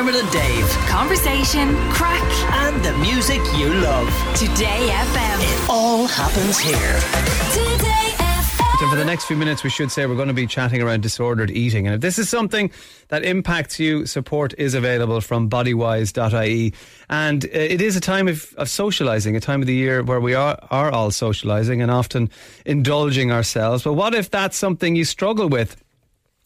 Dermot and Dave. Conversation, crack, And the music you love. Today FM. It all happens here. Today FM. So for the next few minutes, we should say we're going to be chatting around disordered eating. And if this is something that impacts you, support is available from bodywhys.ie. And uh, it is a time of, of socializing, a time of the year where we are, are all socializing and often indulging ourselves. But what if that's something you struggle with?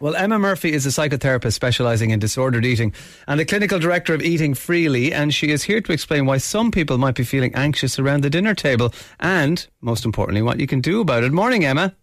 Well, Emma Murphy is a psychotherapist specializing in disordered eating and the clinical director of Eating Freely. And she is here to explain why some people might be feeling anxious around the dinner table and, most importantly, what you can do about it. Morning, Emma.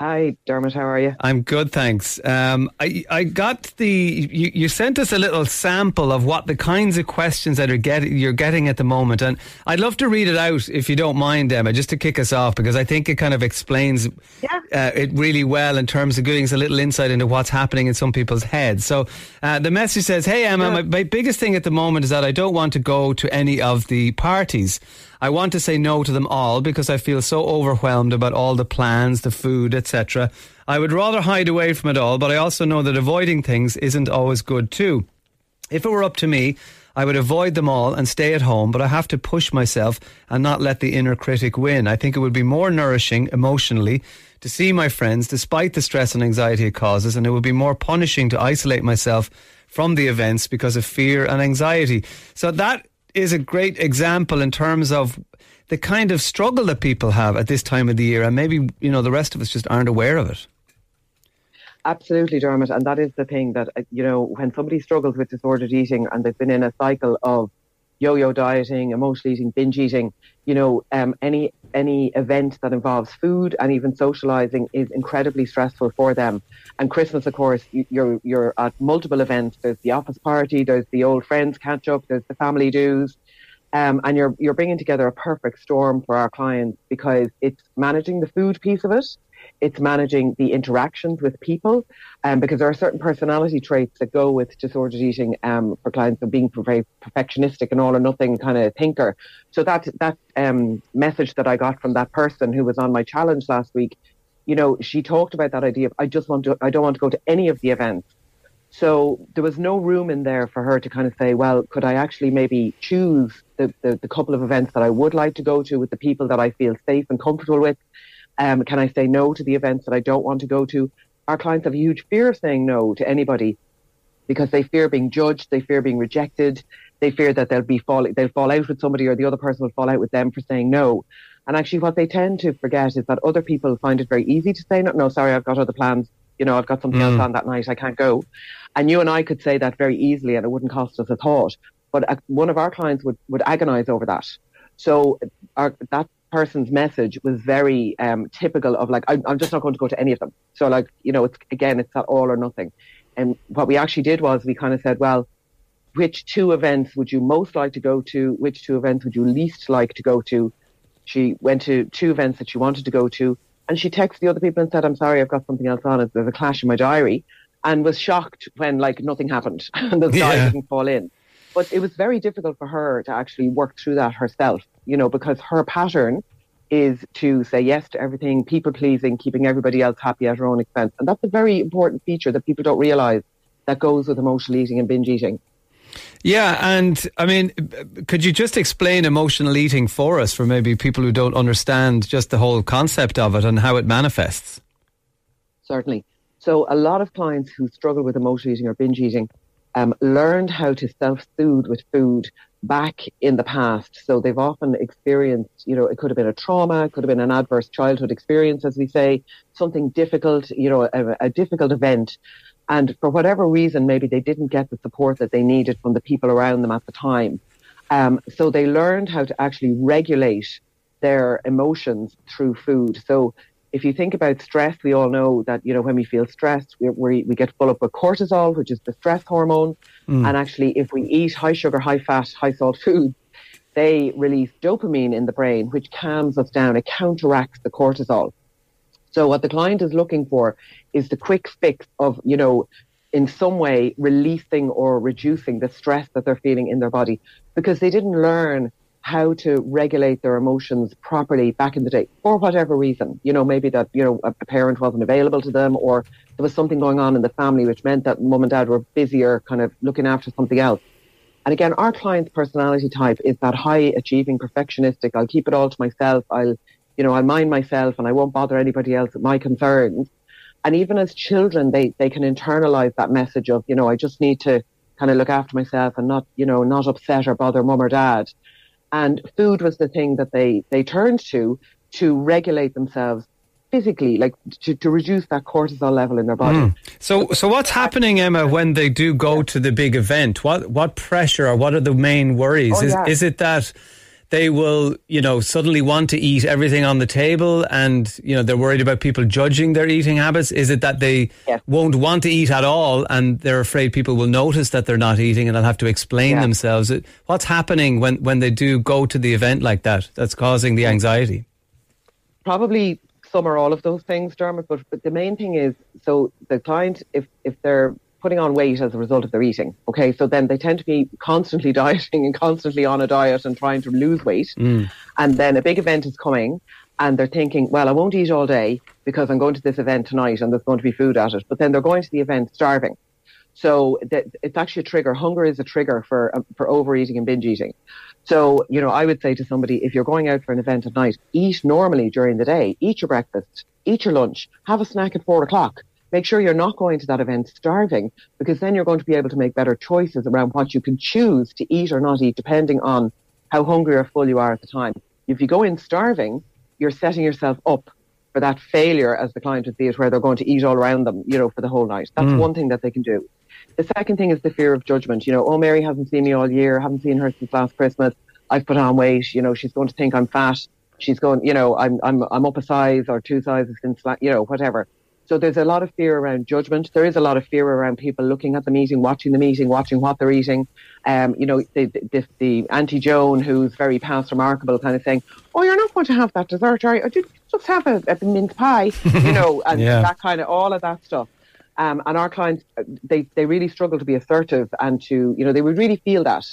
Hi, Dermot. How are you? I'm good, thanks. Um, I I got the you, you sent us a little sample of what the kinds of questions that are get, you're getting at the moment, and I'd love to read it out if you don't mind, Emma, just to kick us off because I think it kind of explains Yeah. uh, it really well in terms of giving us a little insight into what's happening in some people's heads. So uh, the message says, "Hey Emma, my, my biggest thing at the moment is that I don't want to go to any of the parties." I want to say no to them all because I feel so overwhelmed about all the plans, the food, etc. I would rather hide away from it all, but I also know that avoiding things isn't always good too. If it were up to me, I would avoid them all and stay at home, but I have to push myself and not let the inner critic win. I think it would be more nourishing emotionally to see my friends despite the stress and anxiety it causes, and it would be more punishing to isolate myself from the events because of fear and anxiety. So that is a great example in terms of the kind of struggle that people have at this time of the year, and maybe, you know, the rest of us just aren't aware of it. Absolutely, Dermot. And that is the thing that, uh, you know, when somebody struggles with disordered eating and they've been in a cycle of yo-yo dieting, emotional eating, binge eating, you know, um, any any event that involves food and even socializing is incredibly stressful for them. And Christmas, of course, you- you're you're at multiple events. There's the office party, there's the old friends catch up, there's the family dues, um, and you're you're bringing together a perfect storm for our clients because it's managing the food piece of it, it's managing the interactions with people, um, because there are certain personality traits that go with disordered eating um, for clients of being very perfectionistic and all or nothing kind of thinker. So that that um, message that I got from that person who was on my challenge last week, you know, she talked about that idea of I just want to I don't want to go to any of the events. So there was no room in there for her to kind of say, well, could I actually maybe choose the, the, the couple of events that I would like to go to with the people that I feel safe and comfortable with? Um, can I say no to the events that I don't want to go to? Our clients have a huge fear of saying no to anybody because they fear being judged, they fear being rejected, they fear that they'll be fall they'll fall out with somebody or the other person will fall out with them for saying no. And actually, what they tend to forget is that other people find it very easy to say no. No, sorry, I've got other plans. You know, I've got something else on that night. I can't go. And you and I could say that very easily, and it wouldn't cost us a thought. But uh, one of our clients would would agonize over that. So our, that person's message was very um, typical of like, I'm, I'm just not going to go to any of them. So like, you know, it's again, it's that all or nothing. And what we actually did was we kind of said, well, which two events would you most like to go to? Which two events would you least like to go to? She went to two events that she wanted to go to, and she texted the other people and said, "I'm sorry, I've got something else on. There's a clash in my diary," and was shocked when like nothing happened and the sky Yeah. didn't fall in. But it was very difficult for her to actually work through that herself, you know, because her pattern is to say yes to everything, people pleasing, keeping everybody else happy at her own expense, and that's a very important feature that people don't realize that goes with emotional eating and binge eating. Yeah, and I mean, could you just explain emotional eating for us, for maybe people who don't understand just the whole concept of it and how it manifests? certainly. So a lot of clients who struggle with emotional eating or binge eating um, learned how to self-soothe with food back in the past. So they've often experienced, you know, it could have been a trauma, it could have been an adverse childhood experience, as we say, something difficult, you know, a, a difficult event. And for whatever reason, maybe they didn't get the support that they needed from the people around them at the time. Um, so they learned how to actually regulate their emotions through food. So if you think about stress, we all know that, you know, when we feel stressed, we, we, we get full up with cortisol, which is the stress hormone. Mm. And actually, if we eat high sugar, high fat, high salt foods, they release dopamine in the brain, which calms us down. It counteracts the cortisol. So what the client is looking for is the quick fix of, you know, in some way releasing or reducing the stress that they're feeling in their body because they didn't learn how to regulate their emotions properly back in the day for whatever reason. You know, maybe that, you know, a parent wasn't available to them or there was something going on in the family which meant that mum and dad were busier kind of looking after something else. And again, our client's personality type is that high achieving perfectionistic. I'll keep it all to myself. I'll, you know, I'll mind myself and I won't bother anybody else with my concerns. And even as children, they, they can internalize that message of, you know, I just need to kind of look after myself and not, you know, not upset or bother mum or dad. And food was the thing that they, they turned to to regulate themselves physically, like to, to reduce that cortisol level in their body. Hmm. So, so what's happening, Emma, when they do go to the big event? What what pressure or what are the main worries? Oh, is yeah. is it that they will, you know, suddenly want to eat everything on the table, and you know they're worried about people judging their eating habits? Is it that they Yes. won't want to eat at all, and they're afraid people will notice that they're not eating, and they'll have to explain Yeah. themselves? What's happening when when they do go to the event like that? That's causing the anxiety. probably some or all of those things, Dermot. But, but the main thing is, so the client, if if they're putting on weight as a result of their eating, okay, so then they tend to be constantly dieting and constantly on a diet and trying to lose weight, and then a big event is coming. And they're thinking, well, I won't eat all day because I'm going to this event tonight and there's going to be food at it. But then they're going to the event starving. So that it's actually a trigger. Hunger is a trigger for uh, for overeating and binge eating. So you know, I would say to somebody, if you're going out for an event at night, eat normally during the day. Eat your breakfast, eat your lunch, have a snack at four o'clock. Make sure you're not going to that event starving, because then you're going to be able to make better choices around what you can choose to eat or not eat, depending on how hungry or full you are at the time. If you go in starving, you're setting yourself up for that failure, as the client would see it, where they're going to eat all around them, you know, for the whole night. That's mm. one thing that they can do. The second thing is the fear of judgment. You know, oh, Mary hasn't seen me all year, haven't seen her since last Christmas. I've put on weight. You know, she's going to think I'm fat. She's going, you know, I'm I'm I'm up a size or two sizes since, you know, whatever. So there's a lot of fear around judgment. There is a lot of fear around people looking at the meeting, watching the meeting, watching what they're eating. Um, you know, the the, the Auntie Joan, who's very past remarkable, kind of saying, "Oh, you're not going to have that dessert, are you? Just have a, a mince pie?" You know, and Yeah. that kind of all of that stuff. Um, and our clients, uh, they, they really struggle to be assertive and to, you know, they would really feel that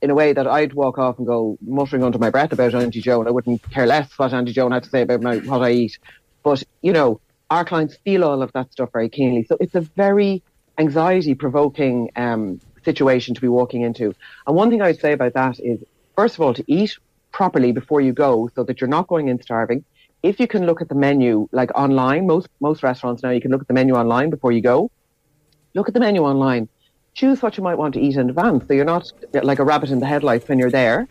in a way that I'd walk off and go muttering under my breath about Auntie Joan. I wouldn't care less what Auntie Joan had to say about my, what I eat. But, you know, our clients feel all of that stuff very keenly. So it's a very anxiety provoking um, situation to be walking into. And one thing I'd say about that is, first of all, to eat properly before you go so that you're not going in starving. If you can look at the menu, like online, most most restaurants now you can look at the menu online before you go. Look at the menu online. Choose what you might want to eat in advance, so you're not like a rabbit in the headlights when you're there.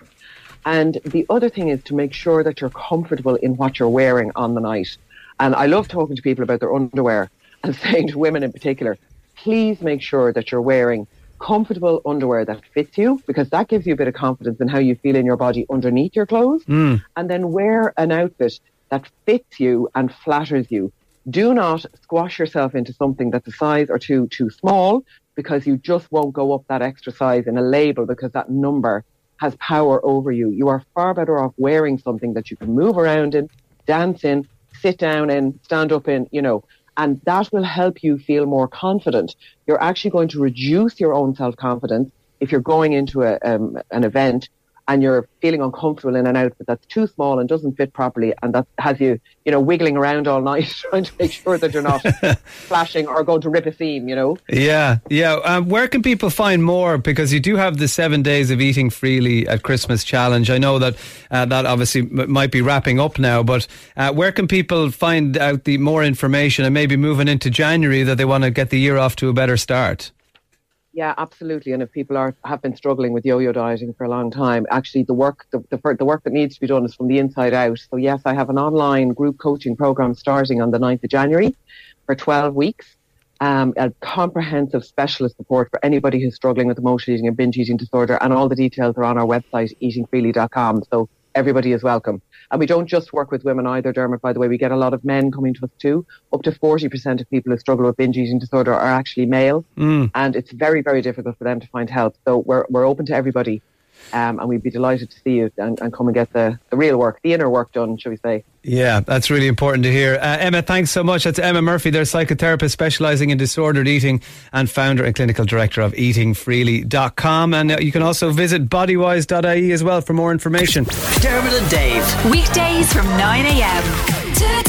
And the other thing is to make sure that you're comfortable in what you're wearing on the night. And I love talking to people about their underwear and saying to women in particular, please make sure that you're wearing comfortable underwear that fits you because that gives you a bit of confidence in how you feel in your body underneath your clothes. Hmm. And then wear an outfit that fits you and flatters you. Do not squash yourself into something that's a size or two too small because you just won't go up that extra size in a label because that number has power over you. You are far better off wearing something that you can move around in, dance in, sit down in, stand up in, you know, and that will help you feel more confident. You're actually going to reduce your own self confidence if you're going into a, um, an event and you're feeling uncomfortable in an outfit that's too small and doesn't fit properly and that has you, you know, wiggling around all night trying to make sure that you're not flashing or going to rip a seam, you know. Yeah, yeah. Um, where can people find more? Because you do have the seven days of eating freely at Christmas challenge. I know that uh, that obviously m- might be wrapping up now, but uh, where can people find out the more information and maybe moving into January that they want to get the year off to a better start? Yeah, absolutely. And if people are have been struggling with yo-yo dieting for a long time, actually the work the, the, the work that needs to be done is from the inside out. So yes, I have an online group coaching program starting on the 9th of January for 12 weeks. Um, a comprehensive specialist support for anybody who's struggling with emotional eating and binge eating disorder. And all the details are on our website, eatingfreely.com. So everybody is welcome. And we don't just work with women either, Dermot, by the way. We get a lot of men coming to us too. Up to 40% of people who struggle with binge eating disorder are actually male. Mm. And it's very, very difficult for them to find help. So we're, we're open to everybody. Um, and we'd be delighted to see you and, and come and get the, the real work, the inner work done, shall we say. Yeah, that's really important to hear. Uh, Emma, thanks so much. That's Emma Murphy. They're psychotherapist specialising in disordered eating and founder and clinical director of eatingfreely.com. And uh, you can also visit bodywhys.ie as well for more information. Dermot and Dave. Weekdays from 9 a.m.